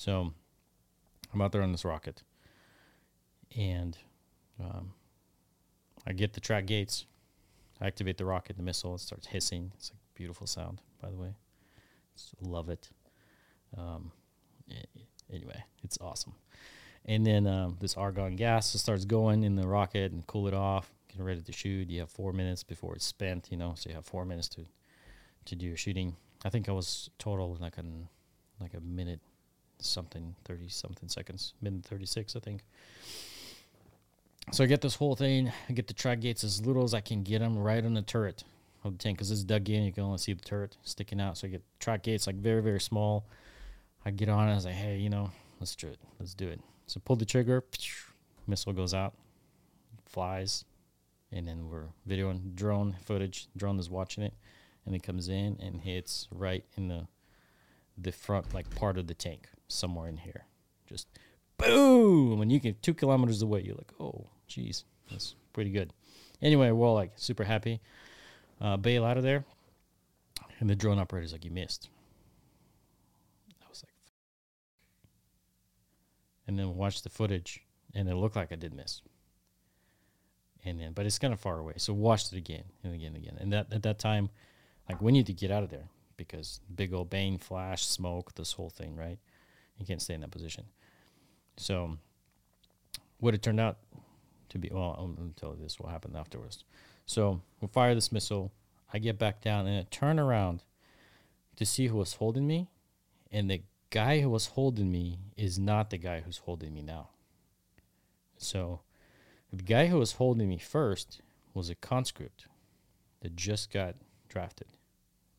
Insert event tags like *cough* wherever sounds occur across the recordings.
So I'm out there on this rocket, and um, I get the track gates. I activate the rocket, the missile. It starts hissing. It's a beautiful sound, by the way. Just love it. Um, anyway, it's awesome. And then um, this argon gas starts going in the rocket and cool it off. Getting ready to shoot. You have four minutes before it's spent. You know, so you have four minutes to to do your shooting. I think I was total like a like a minute something, 30 something seconds, minute 36, I think. So I get this whole thing. I get the track gates as little as I can get them right on the turret of the tank because it's dug in. You can only see the turret sticking out. So I get track gates like very, very small. I get on. I was like, hey, you know, let's do it. Let's do it. So pull the trigger. Missile goes out, flies, and then we're videoing drone footage. Drone is watching it, and it comes in and hits right in the the front like part of the tank somewhere in here. Just boom, and you can two kilometers away. You're like, oh, geez, that's pretty good. Anyway, we're all like super happy. Uh, bail out of there, and the drone operator's like, you missed. I was like, and then watch the footage, and it looked like I did miss. And then, but it's kind of far away, so watched it again and again and again. And that at that time, like we need to get out of there because big old bang, flash, smoke, this whole thing, right? You can't stay in that position. So, what it turned out to be, well, I'm going to tell you this what happened afterwards. So, we fire this missile. I get back down and I turn around to see who was holding me. And the guy who was holding me is not the guy who's holding me now. So, the guy who was holding me first was a conscript that just got drafted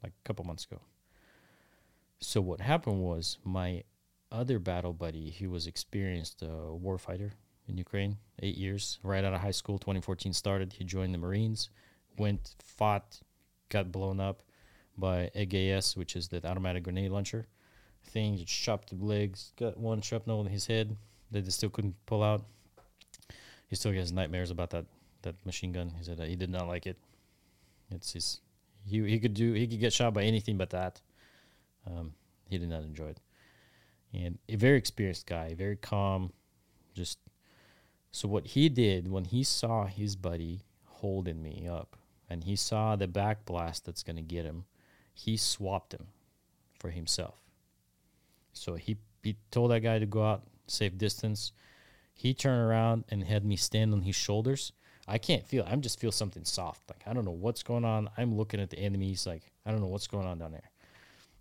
like a couple months ago. So what happened was my other battle buddy, he was experienced uh, warfighter in Ukraine, eight years, right out of high school, 2014 started. He joined the Marines, went, fought, got blown up by AGS, which is the automatic grenade launcher thing. Just chopped the legs, got one shrapnel in his head that they still couldn't pull out. He still has nightmares about that that machine gun. He said he did not like it. It's his he he could do he could get shot by anything but that. Um, he did not enjoy it, and a very experienced guy, very calm, just. So what he did when he saw his buddy holding me up, and he saw the back blast that's gonna get him, he swapped him for himself. So he he told that guy to go out, safe distance. He turned around and had me stand on his shoulders I can't feel. I'm just feel something soft. Like I don't know what's going on. I'm looking at the enemies. Like I don't know what's going on down there.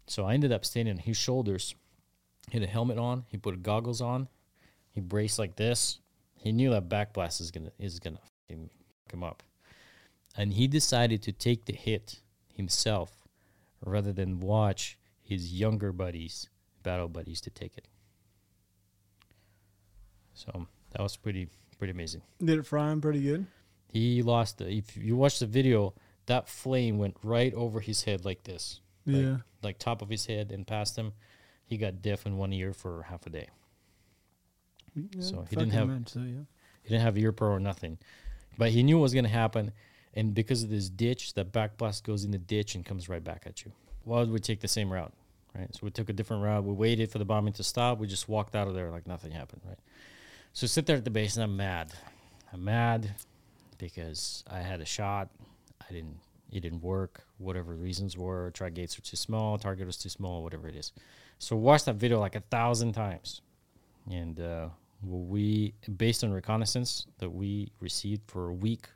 So I ended up standing on his shoulders. He had a helmet on. He put goggles on. He braced like this. He knew that backblast is gonna is gonna fuck him up, and he decided to take the hit himself rather than watch his younger buddies, battle buddies, to take it. So that was pretty pretty amazing. Did it fry him pretty good? He lost the. If you watch the video, that flame went right over his head like this. Like, Yeah. Like top of his head and past him. He got deaf in one ear for half a day. Yeah, So he didn't have- so, yeah. He didn't have ear pro or nothing, but he knew what was going to happen. And because of this ditch, that back blast goes in the ditch and comes right back at you. Why would we take the same route? Right. So we took a different route. We waited for the bombing to stop. We just walked out of there like nothing happened. Right. So I sit there at the base and I'm mad. I'm mad because I had a shot. I didn't. It didn't work. Whatever the reasons were, track gates were too small, target was too small, whatever it is. So watch that video like a thousand times, and uh, we based on reconnaissance that we received for a week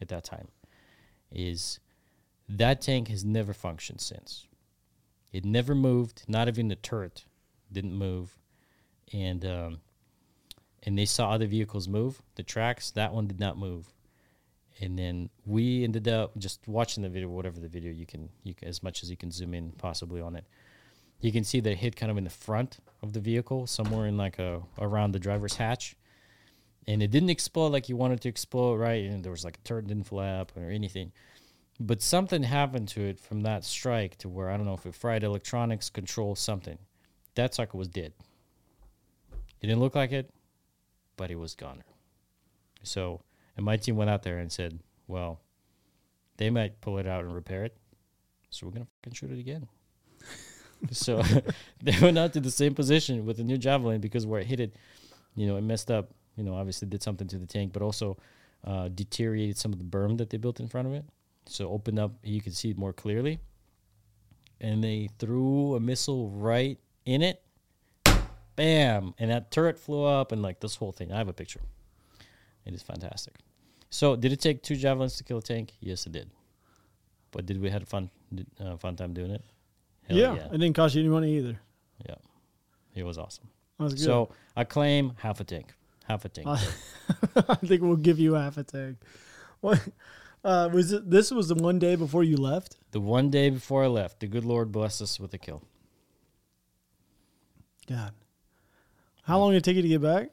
at that time is that tank has never functioned since. It never moved. Not even the turret didn't move, and um, and they saw other vehicles move. The tracks that one did not move, and then we ended up just watching the video, whatever the video you can, you can as much as you can zoom in possibly on it. You can see that it hit kind of in the front of the vehicle, somewhere in like a around the driver's hatch, and it didn't explode like you wanted to explode, right? And there was like a didn't flap or anything, but something happened to it from that strike to where I don't know if it fried electronics, control something. That sucker was dead. It didn't look like it, but it was gone. So, and my team went out there and said, well, they might pull it out and repair it. So we're going to fucking shoot it again. *laughs* so *laughs* they went out to the same position with the new javelin because where it hit it, you know, it messed up, you know, obviously did something to the tank, but also uh, deteriorated some of the berm that they built in front of it. So opened up, you could see it more clearly. And they threw a missile right in it. Bam! And that turret flew up and like this whole thing. I have a picture. It is fantastic. So, did it take two javelins to kill a tank? Yes, it did. But did we have a fun, uh, fun time doing it? Hell yeah, it didn't cost you any money either. Yeah, it was awesome. That was good. So I claim half a tank, half a tank. Uh, *laughs* I think we'll give you half a tank. What uh, was it? This was the one day before you left. the one day before I left, the good Lord blessed us with a kill. God, how long did it take you to get back?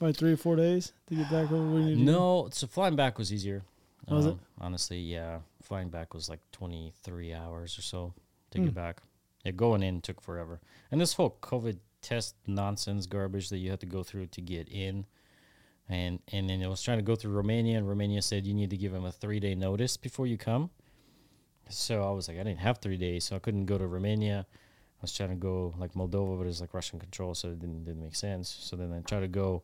About three or four days to get back over where you need to go? No, so flying back was easier. Was it? Um, Honestly, yeah. Flying back was like 23 hours or so to Hmm. get back. Yeah, going in took forever. And this whole COVID test nonsense garbage that you had to go through to get in. And and then I was trying to go through Romania, and Romania said you need to give them a three day notice before you come. So I was like, I didn't have three days, so I couldn't go to Romania. I was trying to go like Moldova, but it's like Russian control, so it didn't didn't make sense. So then I tried to go,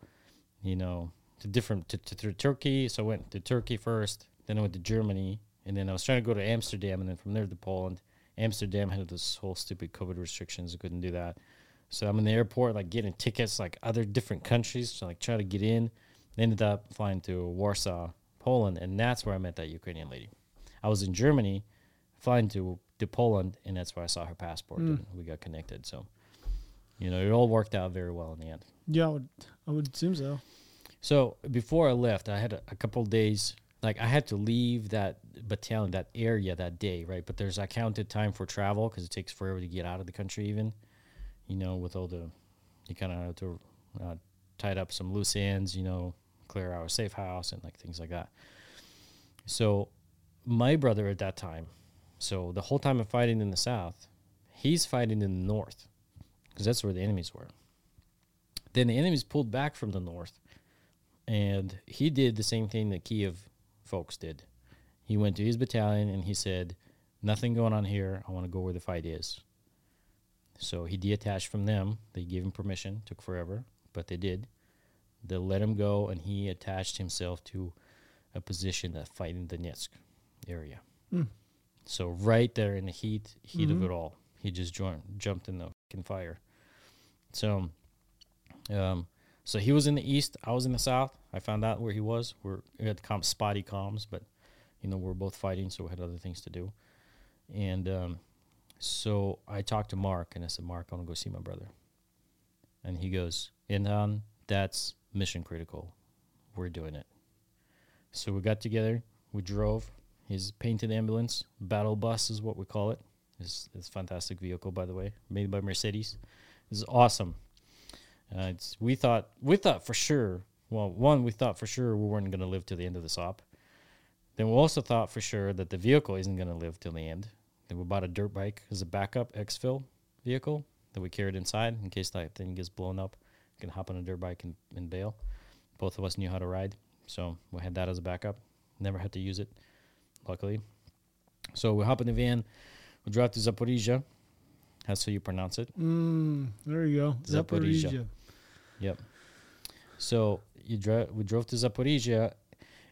you know, to different to, to through Turkey. So I went to Turkey first, then I went to Germany, and then I was trying to go to Amsterdam, and then from there to Poland. Amsterdam had this whole stupid COVID restrictions. I couldn't do that. So I'm in the airport, like getting tickets, like other different countries, to like try to get in. Ended up flying to Warsaw, Poland, and that's where I met that Ukrainian lady. I was in Germany, flying to to Poland, and that's where I saw her passport, hmm. and we got connected. So, you know, it all worked out very well in the end. Yeah, I would, I would assume so. So before I left, I had a, a couple days. Like I had to leave that battalion, that area that day, right? But there's accounted time for travel because it takes forever to get out of the country, even. You know, with all the, you kind of have to uh, tied up some loose ends. You know, clear our safe house and like things like that. So, my brother at that time, so the whole time I'm fighting in the south, he's fighting in the north because that's where the enemies were. Then the enemies pulled back from the north and he did the same thing that Kiev folks did. He went to his battalion and he said, "Nothing going on here. I want to go where the fight is." So he detached from them. They gave him permission. Took forever, but they did. They let him go, and he attached himself to a position that fight in Donetsk area. Hmm. So right there in the heat, heat of it all, he just joined, jumped in the fucking fire. So, um, so he was in the east. I was in the south. I found out where he was. We're we had comp spotty comms, but you know we're both fighting, so we had other things to do. And um, so I talked to Mark, and I said, "Mark, I want to go see my brother." And he goes, "Inhan, that's mission critical. We're doing it." So we got together. We drove his painted ambulance, battle bus is what we call it. It's, it's a fantastic vehicle, by the way, made by Mercedes. This is awesome. Uh, it's, we thought we thought for sure. Well, one, we thought for sure we weren't going to live to the end of the op. Then we also thought for sure that the vehicle isn't going to live till the end. Then we bought a dirt bike as a backup exfil vehicle that we carried inside in case that thing gets blown up. We can hop on a dirt bike and, and bail. Both of us knew how to ride, so we had that as a backup. Never had to use it, luckily. So we hop in the van. We drive to Zaporizhia. That's how you pronounce it. Mm, there you go. Zaporizhia. Zaporizhia. Yep. So you drive. We drove to Zaporizhia,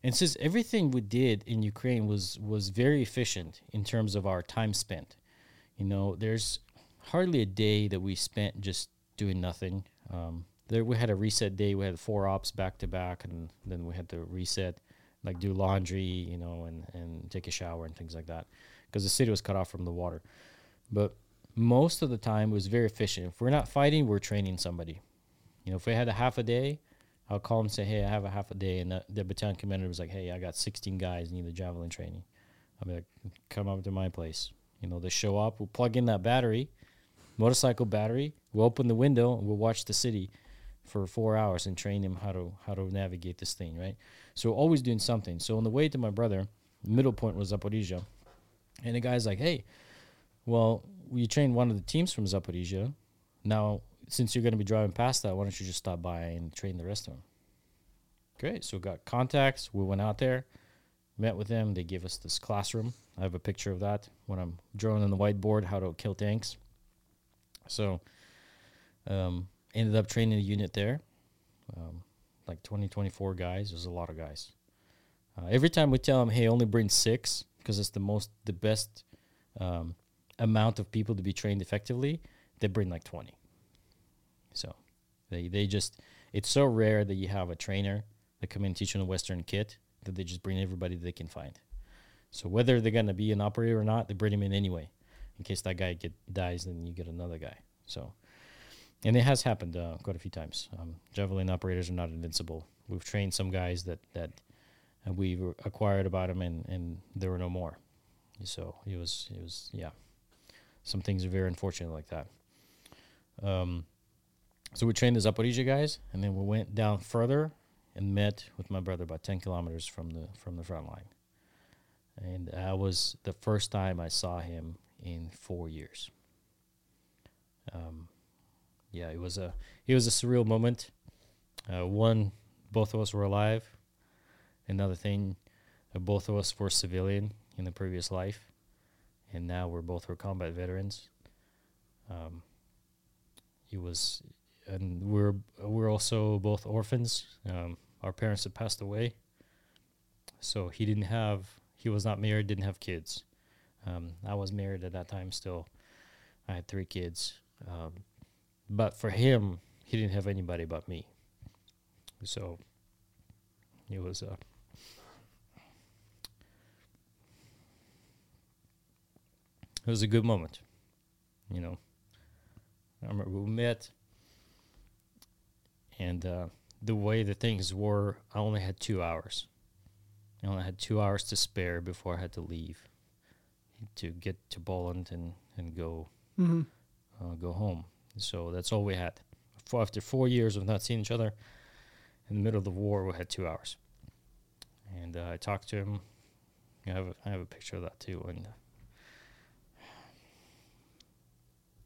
and since everything we did in Ukraine was was very efficient in terms of our time spent, you know, there's hardly a day that we spent just doing nothing. Um, there we had a reset day. We had four ops back to back, and then we had to reset, like do laundry, you know, and and take a shower and things like that, because the city was cut off from the water. But most of the time, it was very efficient. If we're not fighting, we're training somebody. You know, if we had a half a day, I'll call them and say, "Hey, I have a half a day," and the, the battalion commander was like, "Hey, I got 16 guys need the javelin training." I'll be like, "Come up to my place." You know, they show up, we'll plug in that battery, motorcycle battery. We'll open the window and we'll watch the city for four hours and train them how to how to navigate this thing, right? So always doing something. So on the way to my brother, middle point was Zaporizhia, and the guy's like, "Hey, well, we trained one of the teams from Zaporizhia. Now, since you're going to be driving past that, why don't you just stop by and train the rest of them?" Great. So we got contacts. We went out there, met with them. They gave us this classroom. I have a picture of that when I'm drawing on the whiteboard how to kill tanks. So, um, ended up training a unit there, um, like 20, 24 guys. There's a lot of guys. Uh, every time we tell them, hey, only bring six because it's the most, the best um, amount of people to be trained effectively, they bring like 20. So they, they just, it's so rare that you have a trainer that come in and teach on a Western kit that they just bring everybody they can find. So whether they're going to be an operator or not, they bring him in anyway. In case that guy get dies, then you get another guy. So, and it has happened uh, quite a few times. Um, javelin operators are not invincible. We've trained some guys that that we acquired about them, and and there were no more. So it was it was yeah. Some things are very unfortunate like that. Um, so we trained the Zaporizhia guys, and then we went down further and met with my brother about ten kilometers from the from the front line. And that was the first time I saw him in four years. Um, yeah, it was a it was a surreal moment. Uh, one, both of us were alive. Another thing, uh, both of us were civilian in the previous life, and now we're both were combat veterans. Um, it was, and we're we're also both orphans. Um, our parents had passed away, so he didn't have he was not married, didn't have kids. Um, I was married at that time still. I had three kids. Um, but for him, he didn't have anybody but me. So it was a. It was a good moment, you know. I remember we met, and uh, the way the things were, I only had two hours. I only had two hours to spare before I had to leave to get to Poland and and go Mm-hmm. uh, go home. So that's all we had. For after four years of not seeing each other, in the middle of the war, we had two hours. And uh, I talked to him. I have a, I have a picture of that too. And uh,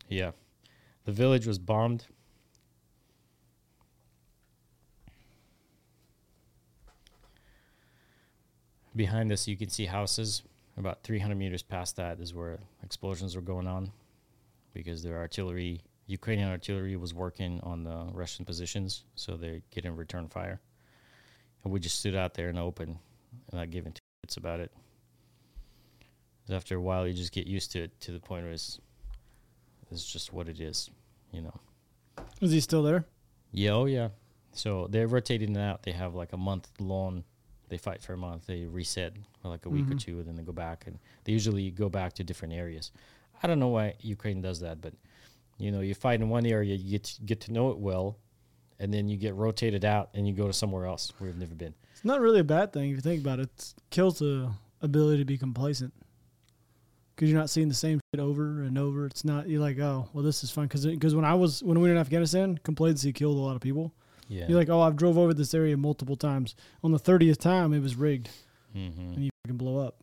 yeah, the village was bombed. Behind us, you can see houses. About 300 meters past that is where explosions were going on because their artillery, Ukrainian artillery, was working on the Russian positions, so they get in return fire. And we just stood out there in the open and not giving two shits about it. After a while, you just get used to it to the point where it's, it's just what it is, you know. Is he still there? Yeah, oh yeah. So they're rotating it out. They have like a month long. They fight for a month. They reset for like a week or Mhm. two, and then they go back. And they usually go back to different areas. I don't know why Ukraine does that, but you know, you fight in one area, you get to, get to know it well, and then you get rotated out, and you go to somewhere else where you've never been. It's not really a bad thing if you think about it. It kills the ability to be complacent because you're not seeing the same shit over and over. It's not you're like, oh, well, this is fun because because when I was when we were in Afghanistan, complacency killed a lot of people. Yeah. You're like, oh, I've drove over this area multiple times. On the thirtieth time, it was rigged, mm-hmm. and you can blow up.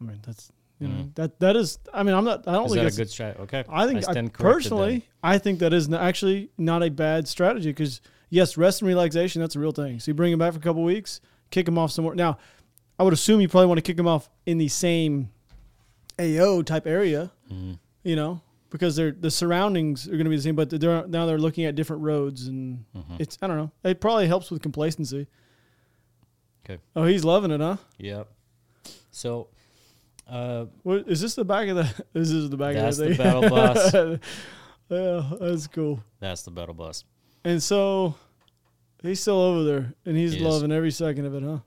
I mean, that's you know Mhm. that that is. I mean, I'm not. I don't Is think that a good strategy? Okay. I think I stand corrected then. personally, I think that is n- actually not a bad strategy because yes, rest and relaxation that's a real thing. So you bring him back for a couple weeks, kick him off somewhere. Now, I would assume you probably want to kick him off in the same AO type area, Mhm. you know, because they're the surroundings are going to be the same, but they're now they're looking at different roads and Mhm. it's I don't know. It probably helps with complacency. 'Kay. Oh, he's loving it, huh? Yep. So, uh, What is this the back of the? *laughs* This is the back That's of the the battle bus. *laughs* yeah, that's cool. that's the battle bus. And so he's still over there, and he's He loving every second of it, huh?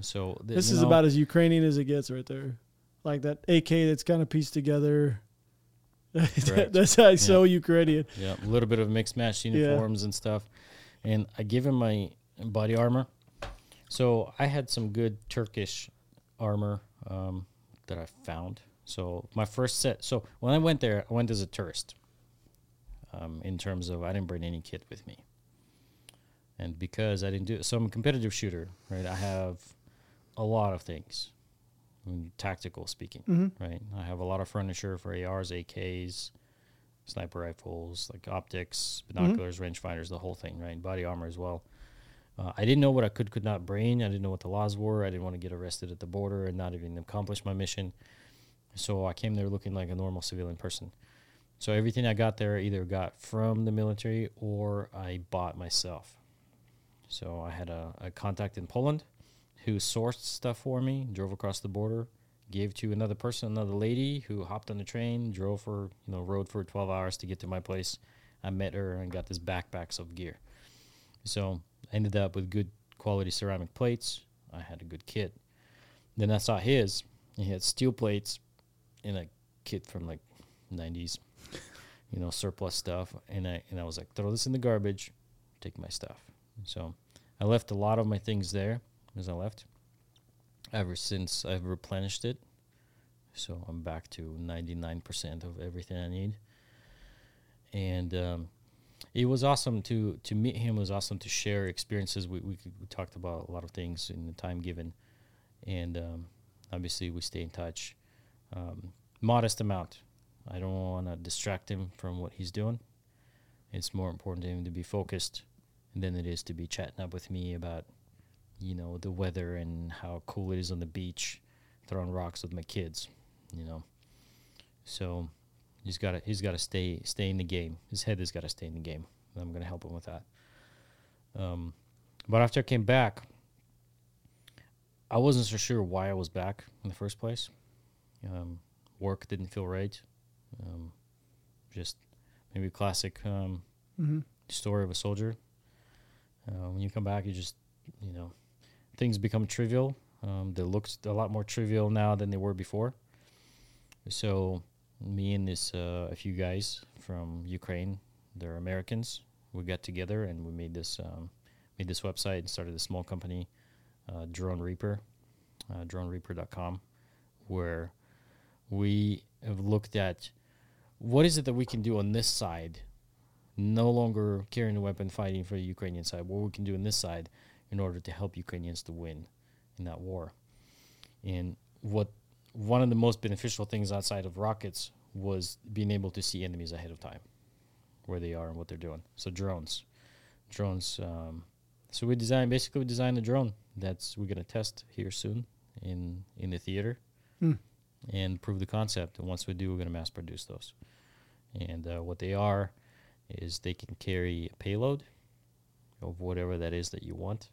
So th- This is know, about as Ukrainian as it gets, right there. Like that AK that's kind of pieced together. *laughs* That's how so Ukrainian. Yeah, a little bit of mixed match uniforms and stuff. And I give him my body armor. So I had some good Turkish armor um, that I found. So my first set. So when I went there, I went as a tourist. um, in terms of I didn't bring any kit with me, and because I didn't do so, I'm a competitive shooter, right? I have a lot of things, I tactical speaking, Mm-hmm. right? I have a lot of furniture for ARs, AKs, sniper rifles, like optics, binoculars, rangefinders, the whole thing, right? Body armor as well. Uh, I didn't know what I could could not bring. I didn't know what the laws were. I didn't want to get arrested at the border and not even accomplish my mission. So I came there looking like a normal civilian person. So everything I got there I either got from the military or I bought myself. So I had a, a contact in Poland who sourced stuff for me, drove across the border, gave to another person, another lady who hopped on the train, drove for, you know, rode for 12 hours to get to my place. I met her and got this backpacks of gear. So I ended up with good quality ceramic plates. I had a good kit. Then I saw his. He had steel plates in a kit from like 90s, you know, surplus stuff. And I and I was like, throw this in the garbage, take my stuff. So I left a lot of my things there as I left. Ever since I've replenished it, so I'm back to 99% of everything I need. And um, it was awesome to to meet him. It was awesome to share experiences. We we, we talked about a lot of things in the time given, and um, obviously we stay in touch. Um, modest amount. I don't want to distract him from what he's doing. It's more important to him to be focused than it is to be chatting up with me about, you know, the weather and how cool it is on the beach, throwing rocks with my kids, you know. So he's got to he's got to stay stay in the game. His head has got to stay in the game. And I'm going to help him with that. Um, but after I came back, I wasn't so sure why I was back in the first place. Um, work didn't feel right. Um, just maybe classic um, Mm-hmm. story of a soldier. Uh, when you come back, you just, you know, things become trivial. Um, they look a lot more trivial now than they were before. So, me and this uh, a few guys from Ukraine, they're Americans. We got together and we made this um, made this website and started a small company, uh, Drone Reaper, uh, DroneReaper.com, where we have looked at what is it that we can do on this side no longer carrying a weapon fighting for the Ukrainian side, what we can do on this side in order to help Ukrainians to win in that war. And what one of the most beneficial things outside of rockets was being able to see enemies ahead of time, where they are and what they're doing. So drones, drones. Um, so we designed basically we designed a drone that's we're gonna test here soon in in the theater, Hmm. and prove the concept. And once we do, we're gonna mass produce those. And uh, what they are is they can carry a payload of whatever that is that you want.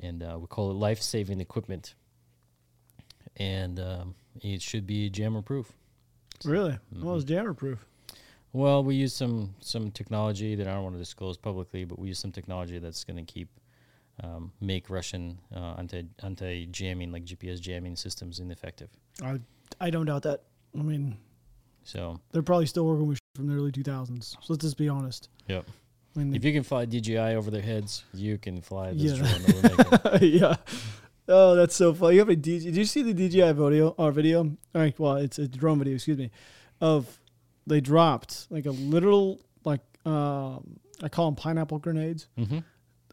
And uh, we call it life saving equipment. And um, it should be jammer proof. Really? Well, it's jammer proof. Well, we use some some technology that I don't want to disclose publicly, but we use some technology that's going to keep um, make Russian uh, anti anti jamming like GPS jamming systems ineffective. I I don't doubt that. I mean, So, they're probably still working with from the early 2000s. So let's just be honest. yep. Mean, If you can fly DJI over their heads, you can fly this Yeah. drone over making. *laughs* yeah. Oh, that's so funny. You have a DJ, did you see the DJI video or video? All right, well, it's a drone video, excuse me, of they dropped like a literal like um I call them pineapple grenades. hmm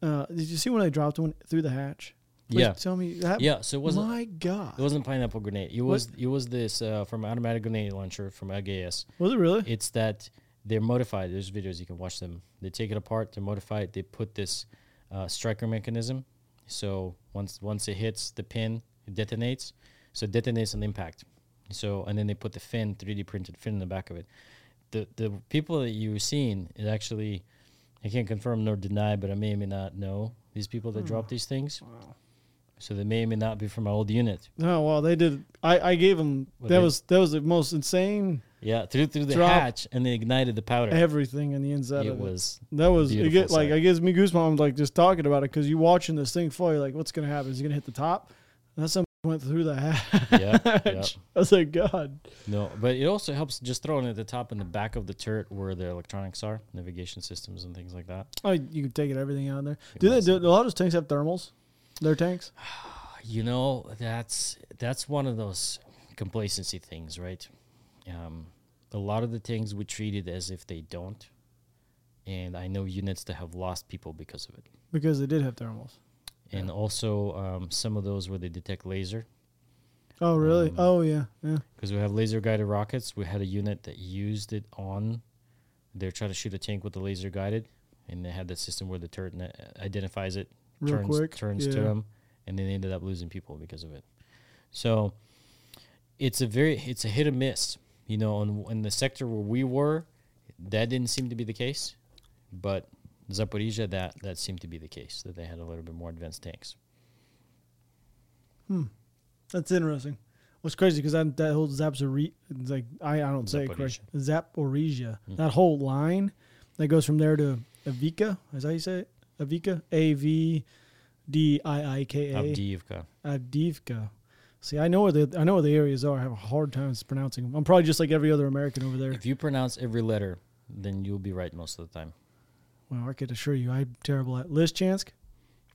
Uh, did you see when they dropped one through the hatch? Please Yeah. tell me that. Yeah. So it wasn't my God, it wasn't pineapple grenade. It was it was this uh, from automatic grenade launcher from LGS. was it really? It's that they're modified. There's videos you can watch them. They take it apart. They're modified. They put this uh, striker mechanism. So once once it hits the pin, it detonates. So it detonates on impact. So and then they put the fin, 3D printed fin in the back of it. The the people that you're seeing is actually, I can't confirm nor deny, but I may or may not know these people that drop these things. So they may or may not be from my old unit. Oh well, they did. I I gave them. What that was that was the most insane Yeah, through through the Drop hatch, and they ignited the powder. everything in the inside it of it. was That was it. Beautiful Get, like sight. it gives me goosebumps like just talking about it because you watching this thing fly. You're like, what's gonna happen? Is it gonna hit the top? And that something *laughs* went through the *laughs* hatch. yeah, yeah. I was like, God. No, but it also helps just throwing it at the top and the back of the turret where the electronics are, navigation systems and things like that. Oh, you can take it everything out of there. Do they? Do, do a lot of those tanks have thermals? Their tanks. *sighs* You know, that's that's one of those complacency things, right? Um, a lot of the things we treated as if they don't, and I know units that have lost people because of it. because they did have thermals. And also um, some of those where they detect laser, Oh really? Um, oh yeah, yeah. because we have laser guided rockets. We had a unit that used it on. They're trying to shoot a tank with the laser guided, and they had that system where the turret na- identifies it, Real turns quick. turns yeah. to them, and then they ended up losing people because of it. So it's a very it's a hit or miss. You know, in, in the sector where we were, that didn't seem to be the case, but Zaporizhia that that seemed to be the case that they had a little bit more advanced tanks. Hmm, that's interesting. What's crazy because that that whole Zapzori, like I, I don't say it correct. Zaporizhia. Hmm. That whole line that goes from there to Avika. Is that how you say it? Avika. A V D I I K A. Avdiivka. Avdiivka. See, I know where the I know where the areas are. I have a hard time pronouncing them. I'm probably just like every other American over there. If you pronounce every letter, then you'll be right most of the time. Well, I could assure you, I'm terrible at Lysychansk.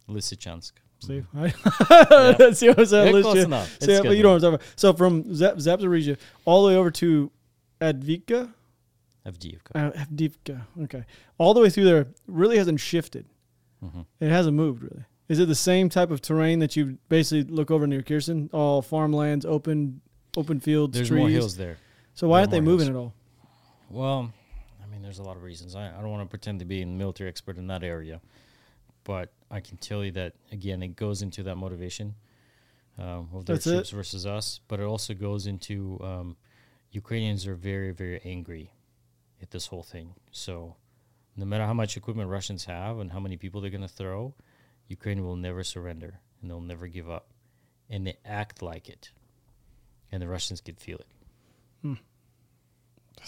Lysychansk. See, I, *laughs* see what I said? Yeah, Lysychansk. close enough. It's See, but good you know enough. what I'm talking about. So from Zap, Zaporizhia all the way over to Advika, Avdiivka. uh, Avdiivka. Okay, all the way through there really hasn't shifted. Mhm. It hasn't moved really. Is it the same type of terrain that you basically look over near Kherson? All farmlands, open, open fields, There's trees. more hills there. So why There are aren't they moving hills. at all? Well, I mean, there's a lot of reasons. I, I don't want to pretend to be a military expert in that area, but I can tell you that again, it goes into that motivation um, of their That's it? troops versus us, but it also goes into um, Ukrainians are very, very angry at this whole thing. So, no matter how much equipment Russians have and how many people they're going to throw, Ukraine will never surrender and they'll never give up, and they act like it, and the Russians can feel it.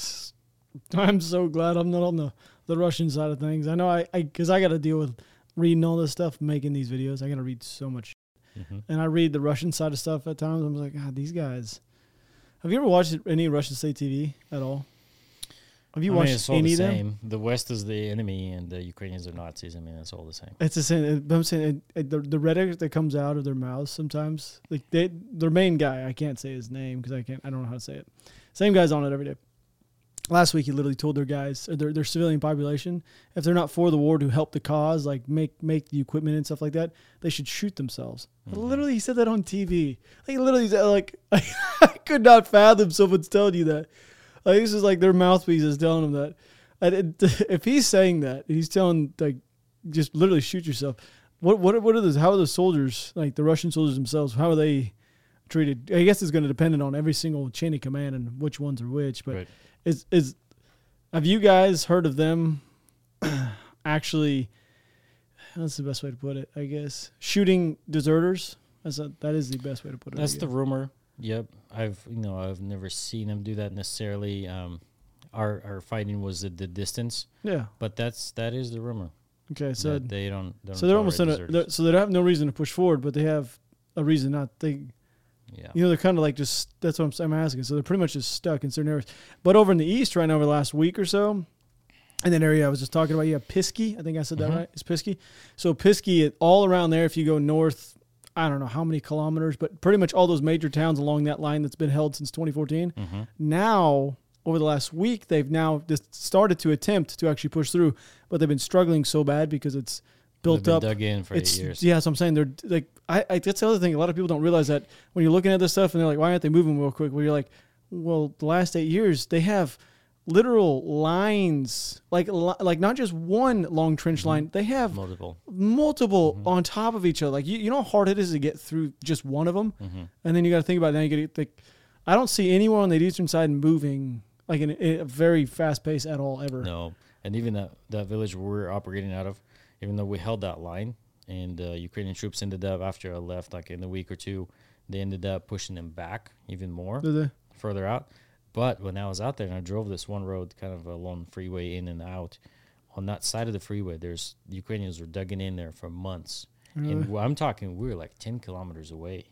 *laughs* I'm so glad I'm not on the, the Russian side of things. I know I because I, got to deal with reading all this stuff, making these videos. I got to read so much, hmm and I read the Russian side of stuff at times. I'm like, God, these guys. Have you ever watched any Russian state TV at all? Have you I mean, watched it's all any the of them? same. The West is the enemy, and the Ukrainians are Nazis. I mean, it's all the same. It's the same. But I'm saying it, it, the the rhetoric that comes out of their mouths sometimes, like they, their main guy, I can't say his name because I can't, I don't know how to say it. Same guy's on it every day. Last week, he literally told their guys, or their their civilian population, if they're not for the war to help the cause, like make make the equipment and stuff like that, they should shoot themselves. Mhm. Literally, he said that on TV. Like literally, said, uh, like *laughs* I could not fathom someone's telling you that. Like this is like their mouthpiece is telling them that. And *laughs* if he's saying that, he's telling like just literally shoot yourself. What what what are those? How are the soldiers like the Russian soldiers themselves? How are they treated? I guess it's going to depend on every single chain of command and which ones are which. But Right. is is have you guys heard of them *clears throat* actually? That's the best way to put it, I guess. Shooting deserters. That's a, that is the best way to put it. That's the rumor. Yep, I've you know I've never seen them do that necessarily. Um, our our fighting was at the distance, yeah. but that's that is the rumor. Okay, so they don't. They don't so they're almost in a, they're, so they have no reason to push forward, but they have a reason not. They yeah. You know, they're kind of like just that's what I'm, I'm asking. So they're pretty much just stuck in certain areas. But over in the east, right now, over the last week or so, in that area I was just talking about, you have Pisky. I think I said that Mhm. right. It's Pisky. So Pisky, all around there, if you go north, I don't know how many kilometers, but pretty much all those major towns along that line that's been held since 2014. Mm-hmm. Now, over the last week, they've now just started to attempt to actually push through, but they've been struggling so bad because it's built up dug in for it's eight years. yeah, so I'm saying. They're like, I, I that's the other thing. A lot of people don't realize that when you're looking at this stuff and they're like, why aren't they moving real quick? Well, you're like, well, the last eight years they have literal lines, like like not just one long trench Mm-hmm. line. They have Multiple. multiple Mhm. on top of each other. Like you, you know how hard it is to get through just one of them, Mm-hmm. and then you got to think about it. Now you to like, I don't see anyone on the eastern side moving like in a, very fast pace at all ever. No, and even that that village where we're operating out of, even though we held that line, and uh, Ukrainian troops ended up after I left, like in a week or two, they ended up pushing them back even more further out. But when I was out there and I drove this one road, kind of along freeway in and out, on that side of the freeway, there's the Ukrainians were digging in there for months, Really? and I'm talking we were like ten kilometers away,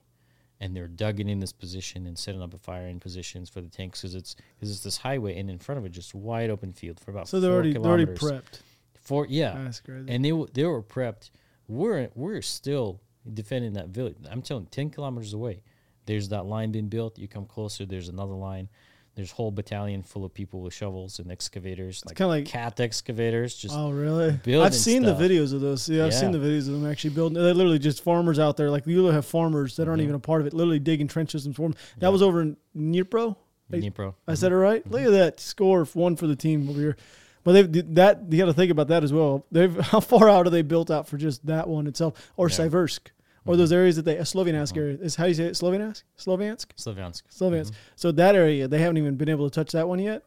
and they're dug in this position and setting up a firing positions for the tanks because it's because it's this highway and in front of it just wide open field for about So they're already they're already prepped. Four, yeah, That's crazy. and they w- they were prepped. We're we're still defending that village. I'm telling, you, ten kilometers away. There's that line being built. You come closer. There's another line. There's whole battalion full of people with shovels and excavators, like, like- cat excavators. Just Oh, really? building I've seen stuff. the videos of those. Yeah, I've seen the videos of them actually building. They're literally just farmers out there. Like you have farmers that aren't Mhm. even a part of it, literally digging trenches and swarm. That Yeah. was over in Dnipro. Dnipro. I said it right. Look at that score, one for the team over here. But they've that you got to think about that as well. They've *laughs* how far out are they built out for just that one itself, or Yeah. Siversk, or those areas that they Sloviansk Mhm. area is how you say it Sloviansk Sloviansk Slavyansk. Sloviansk. Mhm. So that area they haven't even been able to touch that one yet.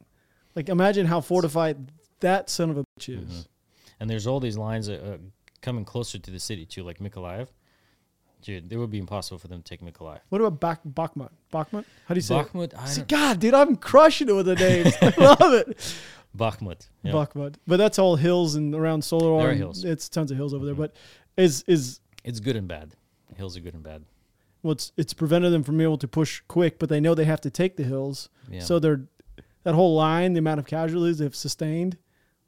Like imagine how fortified that son of a bitch is. Mhm. And there's all these lines uh, uh, coming closer to the city too, like Mykolaiv. Dude, it would be impossible for them to take Mykolaiv. What about Bak- Bakhmut? Bakhmut? How do you say it? Bakhmut, I See, God, dude, I'm crushing it with the names. *laughs* I love it. Bakhmut. Yeah. Bakhmut, but that's all hills and around Soledar. There are hills. It's tons of hills over there. Mhm. But is is It's good and bad. Hills are good and bad. well, it's it's prevented them from being able to push quick, but they know they have to take the hills. Yeah. So they're that whole line, the amount of casualties they've sustained,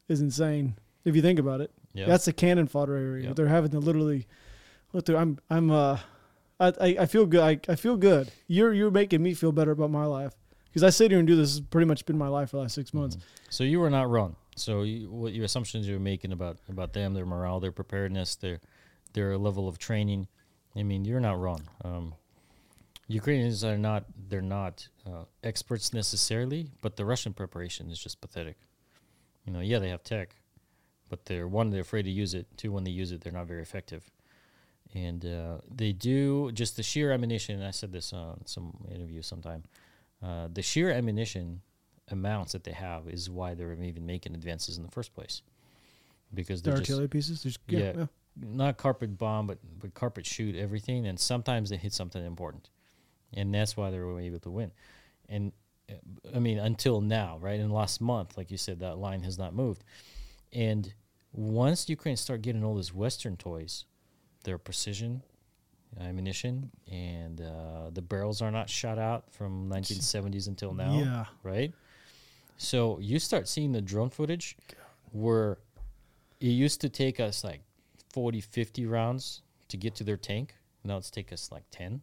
is insane. If you think about it, yeah. that's the cannon fodder area. Yep. They're having to literally. Look, through- I'm I'm uh, I, I I feel good. I, I feel good. You're you're making me feel better about my life because I sit here and do this. Has pretty much been my life for the last six months. Mhm. So you were not wrong. So you, what your assumptions you were making about about them, their morale, their preparedness, their their level of training. I mean, you're not wrong. Um, Ukrainians are not they're not uh, experts necessarily, but the Russian preparation is just pathetic. You know, yeah, they have tech, but they're one they're afraid to use it. Two, when they use it, they're not very effective. And uh, they do just the sheer ammunition. And I said this on some interview sometime. Uh, the sheer ammunition amounts that they have is why they're even making advances in the first place. Because The they're just artillery pieces. There's, yeah, Yeah. yeah. Not carpet bomb, but but carpet shoot everything, and sometimes they hit something important, and that's why they were able to win. And uh, I mean, until now, right? In the last month, like you said, that line has not moved. And once Ukraine start getting all these Western toys, their precision ammunition and uh, the barrels are not shot out from 1970s until now Yeah. right? So you start seeing the drone footage where it used to take us like 40, 50 rounds to get to their tank. Now it's take us like 10,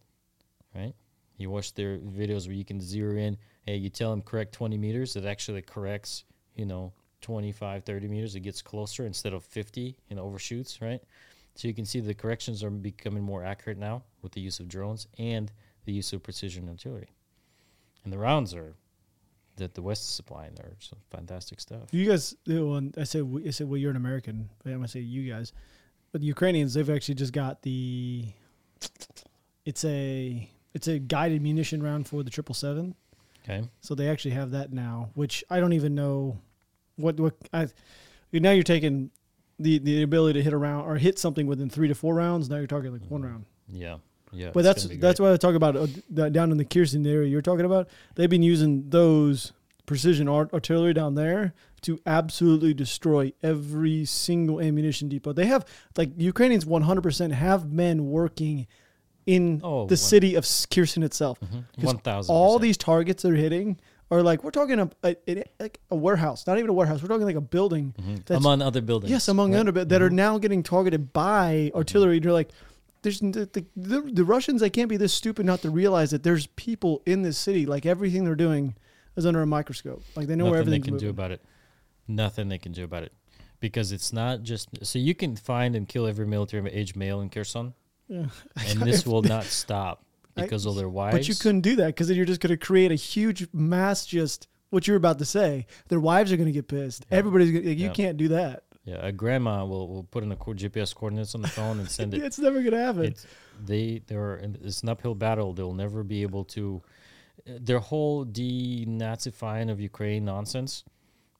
right? You watch their videos where you can zero in. Hey, you tell them correct 20 meters. It actually corrects, you know, 25, 30 meters. It gets closer instead of 50 and overshoots, right? So you can see the corrections are becoming more accurate now with the use of drones and the use of precision artillery. And the rounds are that the West is supplying are some fantastic stuff. You guys, I said, I said, well, you're an American. But I'm gonna say you guys, but the Ukrainians, they've actually just got the. It's a it's a guided munition round for the triple seven, Okay. so they actually have that now. Which I don't even know what what I. Now you're taking the the ability to hit around or hit something within three to four rounds. Now you're talking like one round. Yeah. Yeah. But that's that's why I talk about uh, down in the Kherson area you're talking about. They've been using those precision art- artillery down there to absolutely destroy every single ammunition depot. They have like Ukrainians 100% have men working in Oh, the one- city of Kherson itself. Mhm. 'Cause 1000 All these targets they're hitting are like we're talking a, a, a- like a warehouse, not even a warehouse. We're talking like a building. Mm-hmm. among other buildings. Yes, among right? other that are Mhm. now getting targeted by artillery. They're like, there's the, the, the, the Russians. They can't be this stupid not to realize that there's people in this city. Like everything they're doing is under a microscope. Like they know where Nothing they can do about it. Nothing they can do about it. Because it's not just so you can find and kill every military age male in Kherson, Yeah. *laughs* and this will not stop *laughs* I- because of their wives. But you couldn't do that because then you're just going to create a huge mass. Just what you're about to say. Their wives are going to get pissed. Yeah. Everybody's gonna, you Yeah. can't do that. Yeah, a grandma will, will put in a co- GPS coordinates on the phone and send *laughs* it. It's never going to happen. it's they they're it's an uphill battle. They'll never be able to. Their whole denazifying of Ukraine nonsense.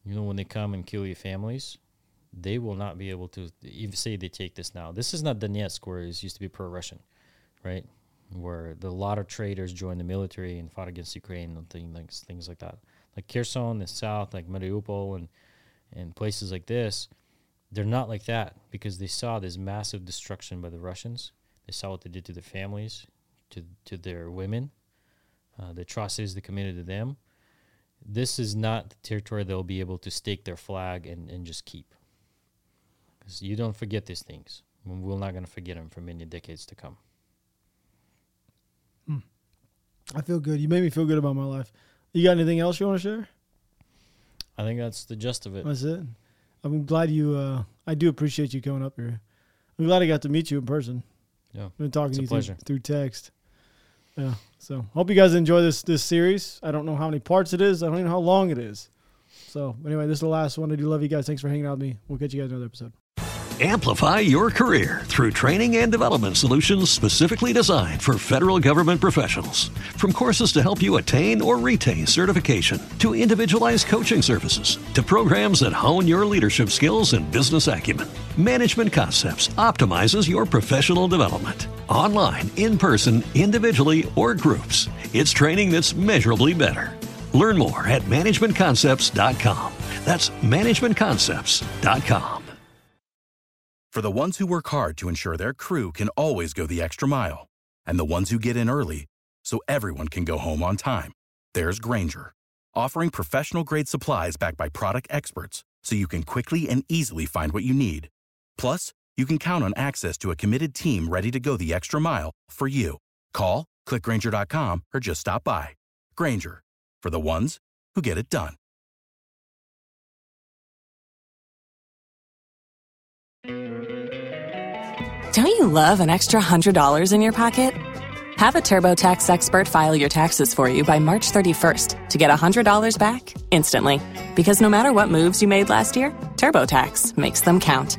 You know, when they come and kill your families, they will not be able to even say they take this now. This is not Donetsk, where it used to be pro-Russian, right? Where the, a lot of traitors joined the military and fought against Ukraine and things like things like that. Like Kherson, the south, like Mariupol, and and places like this, they're not like that because they saw this massive destruction by the Russians. They saw what they did to their families, to to their women, uh, the atrocities they committed to them. This is not the territory they'll be able to stake their flag and, and just keep. Because you don't forget these things. We're not going to forget them for many decades to come. I feel good. You made me feel good about my life. You got anything else you want to share? I think that's the gist of it. That's it. I'm glad you. Uh, I do appreciate you coming up here. I'm glad I got to meet you in person. Yeah, I've been talking It's to you through, through text. Yeah. So hope you guys enjoy this this series. I don't know how many parts it is. I don't even know how long it is. So anyway, this is the last one. I do love you guys. Thanks for hanging out with me. We'll catch you guys in another episode. Amplify your career through training and development solutions specifically designed for federal government professionals. From courses to help you attain or retain certification, to individualized coaching services, to programs that hone your leadership skills and business acumen, Management Concepts optimizes your professional development. Online, in person, individually, or groups, it's training that's measurably better. Learn more at managementconcepts.com. That's managementconcepts.com. For the ones who work hard to ensure their crew can always go the extra mile, and the ones who get in early so everyone can go home on time, there's Grainger, offering professional grade supplies backed by product experts so you can quickly and easily find what you need. Plus, you can count on access to a committed team ready to go the extra mile for you. Call, clickgrainger.com, or just stop by. Grainger, for the ones who get it done. Don't you love an extra $100 in your pocket? Have a TurboTax expert file your taxes for you by March 31st to get $100 back instantly. Because no matter what moves you made last year, TurboTax makes them count.